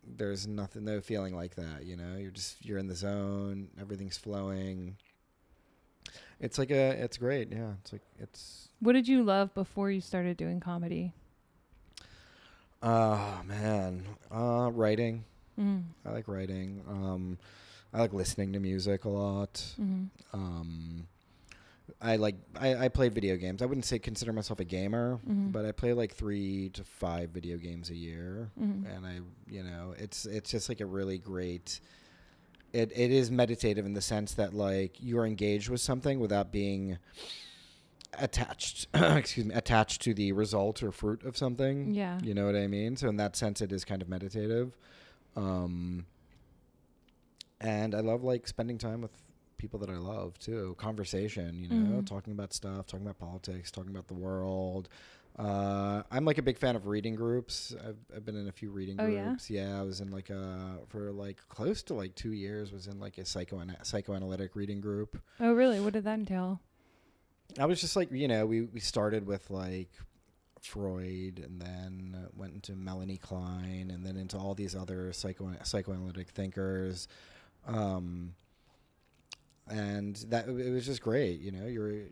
there's nothing, no feeling like that. You know, you're just you're in the zone. Everything's flowing. It's like a, it's great. Yeah, it's like it's. What did you love before you started doing comedy? Oh man, uh, writing. Mm. I like writing. Um, I like listening to music a lot. Mm-hmm. Um, I like I, I play video games. I wouldn't say consider myself a gamer, Mhm. but I play like three to five video games a year, Mhm. and I you know it's it's just like a really great. It it is meditative in the sense that like you are engaged with something without being attached. [clears throat] excuse me, attached to the result or fruit of something. Yeah. You know what I mean? So in that sense, it is kind of meditative. Um, and I love like spending time with people that I love too. Conversation, you know, Mhm. talking about stuff, talking about politics, talking about the world. Uh, I'm like a big fan of reading groups. I've, I've been in a few reading Oh, yeah? groups. Yeah? I was in like a for like close to like two years. Was in like a psycho psychoanalytic reading group. Oh, really? What did that entail? I was just like, you know, we, we started with like Freud and then went into Melanie Klein and then into all these other psycho psychoanalytic thinkers. Um, and that it was just great, you know, you're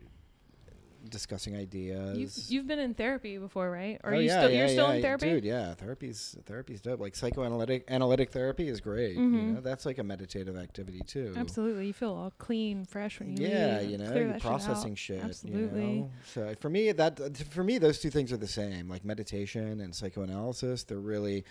discussing ideas. You've you've been in therapy before, right? Or Oh, you yeah, still yeah, you're still yeah, in therapy? Dude, yeah, therapy's therapy's dope. Like psychoanalytic analytic therapy is great. You Mhm. know, that's like a meditative activity too. Absolutely. You feel all clean, fresh when you yeah, you know, you're that shit processing shit. Absolutely. You know? So for me, that for me, those two things are the same. Like meditation and psychoanalysis, they're really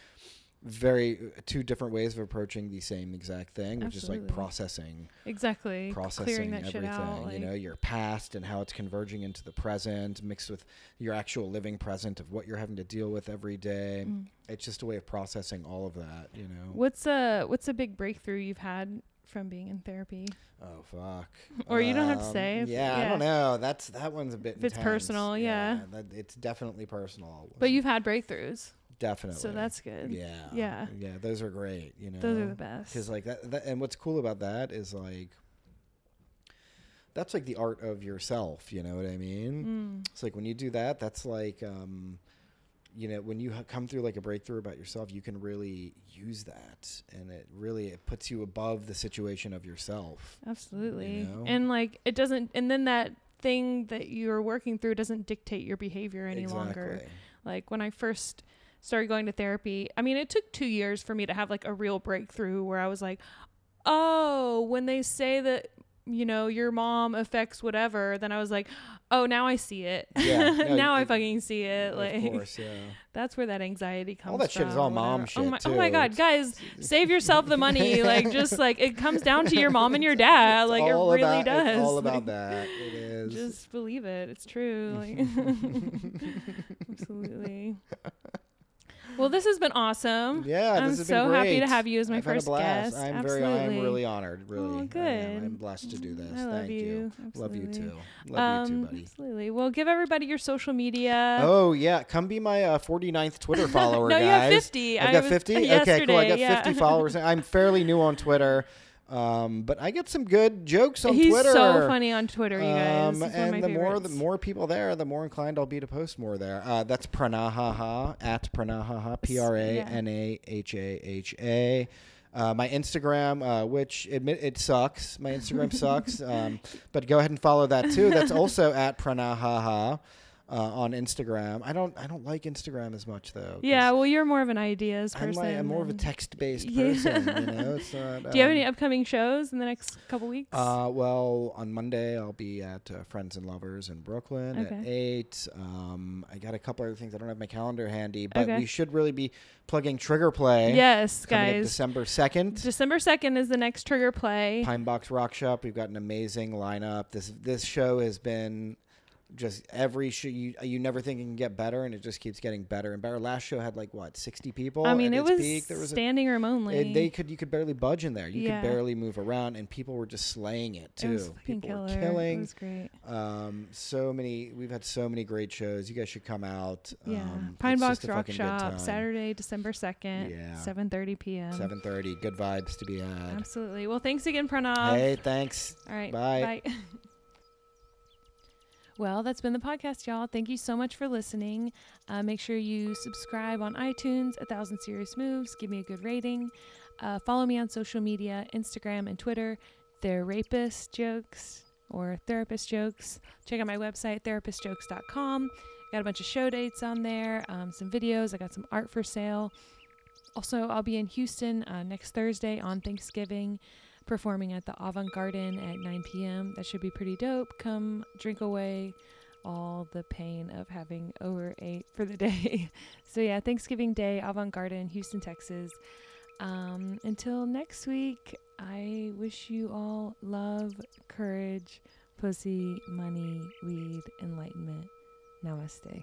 very two different ways of approaching the same exact thing, which is like processing, Exactly. processing that everything. out. Like, you know, your past and how it's converging into the present, mixed with your actual living present of what you're having to deal with every day. mm. It's just a way of processing all of that. You know. What's a what's a big breakthrough you've had from being in therapy? Oh fuck. [laughs] Or you don't have to Um, say if- Yeah, I don't know. That's that one's a bit. If it's intense. personal, yeah. that, it's definitely personal. But you've had breakthroughs, definitely. so that's good. yeah, Yeah. yeah. Those are great. You know, Those are the best. Because like that, that, and what's cool about that is like. That's like the art of yourself, you know what I mean? Mm. It's like when you do that, that's like, um, you know, when you come through like a breakthrough about yourself, you can really use that, and it really it puts you above the situation of yourself. Absolutely. know? And like it doesn't and then that thing that you're working through doesn't dictate your behavior any longer. Like when I first started going to therapy, I mean, it took 2 years for me to have like a real breakthrough where I was like, "Oh, when they say that you know, your mom affects whatever, then I was like, oh, now I see it. Yeah, no, [laughs] now I fucking see it. Like, of course, yeah. [laughs] that's where that anxiety comes All that shit from. is all mom whatever. Oh shit, my, too. oh my god, guys, save yourself the money. [laughs] like, just like it comes down to your mom and your dad. It's like, it really about, does. It's all Like, about that. It is. Just believe it. It's true. Like, absolutely. Well, this has been awesome. yeah, I'm this has so been happy to have you as my I've had a first blast. guest. I'm very, I'm really honored. Really, Oh, I am. good. I'm blessed to do this. I love Thank you. Love you too. Love you Um, too, buddy. Absolutely. Well, give everybody your social media. Oh yeah, come be my uh, 49th Twitter follower, [laughs] no, guys. you have 50. I've I got 50. [laughs] Okay, cool. I got yeah. 50 followers. I'm fairly new on Twitter, um, but I get some good jokes on He's Twitter. so funny on Twitter, you guys. Um, He's and the more the more people there, the more inclined I'll be to post more there. Uh, that's Pranahaha at Pranahaha P R A N A H A H A. Uh, my Instagram, uh, which admit it sucks. My Instagram [laughs] sucks. Um, but go ahead and follow that too. That's [laughs] also at Pranahaha uh, on Instagram. I don't I don't like Instagram as much though. Yeah, well, you're more of an ideas I'm, person. like, I'm more of a text based [laughs] Yeah. person. You know, [laughs] it's not, Do you have um, any upcoming shows in the next couple weeks? uh, well, on Monday I'll be at uh, Friends and Lovers in Brooklyn at eight. Um, I got a couple other things. I don't have my calendar handy, but Okay. we should really be plugging Trigger Play. yes, guys. December second. December 2nd is the next Trigger Play. Pine Box Rock Shop. We've got an amazing lineup. This this show has been just every show you you never think it can get better, and it just keeps getting better and better. Last show had like what sixty people. I mean, it its was, peak. There was a standing room only. it, they could you could barely budge in there. You Yeah. could barely move around, and people were just slaying it It too. was fucking people were killing. It was great. Um, so many. We've had so many great shows. You guys should come out. Yeah. Um, Pine Box Rock Shop. Saturday, December 2nd, Yeah. 7.30 p.m. Seven thirty. Good vibes to be had. Absolutely. Well, thanks again, Pranav. Hey, thanks. All right. Bye. Bye. [laughs] well, that's been the podcast, y'all. Thank you so much for listening. Uh, make sure you subscribe on iTunes, A Thousand Serious Moves. Give me a good rating. Uh, follow me on social media, Instagram and Twitter. They're rapist jokes or therapist jokes. Check out my website, therapistjokes.com. Got a bunch of show dates on there, um, some videos. I got some art for sale. Also, I'll be in Houston uh, next Thursday on Thanksgiving, performing at the Avant Garden at 9 p.m. That should be pretty dope. Come drink away all the pain of having overate for the [laughs] day. so, yeah, Thanksgiving Day, Avant Garden, Houston, Texas. Um, until next week, I wish you all love, courage, pussy, money, weed, enlightenment. Namaste.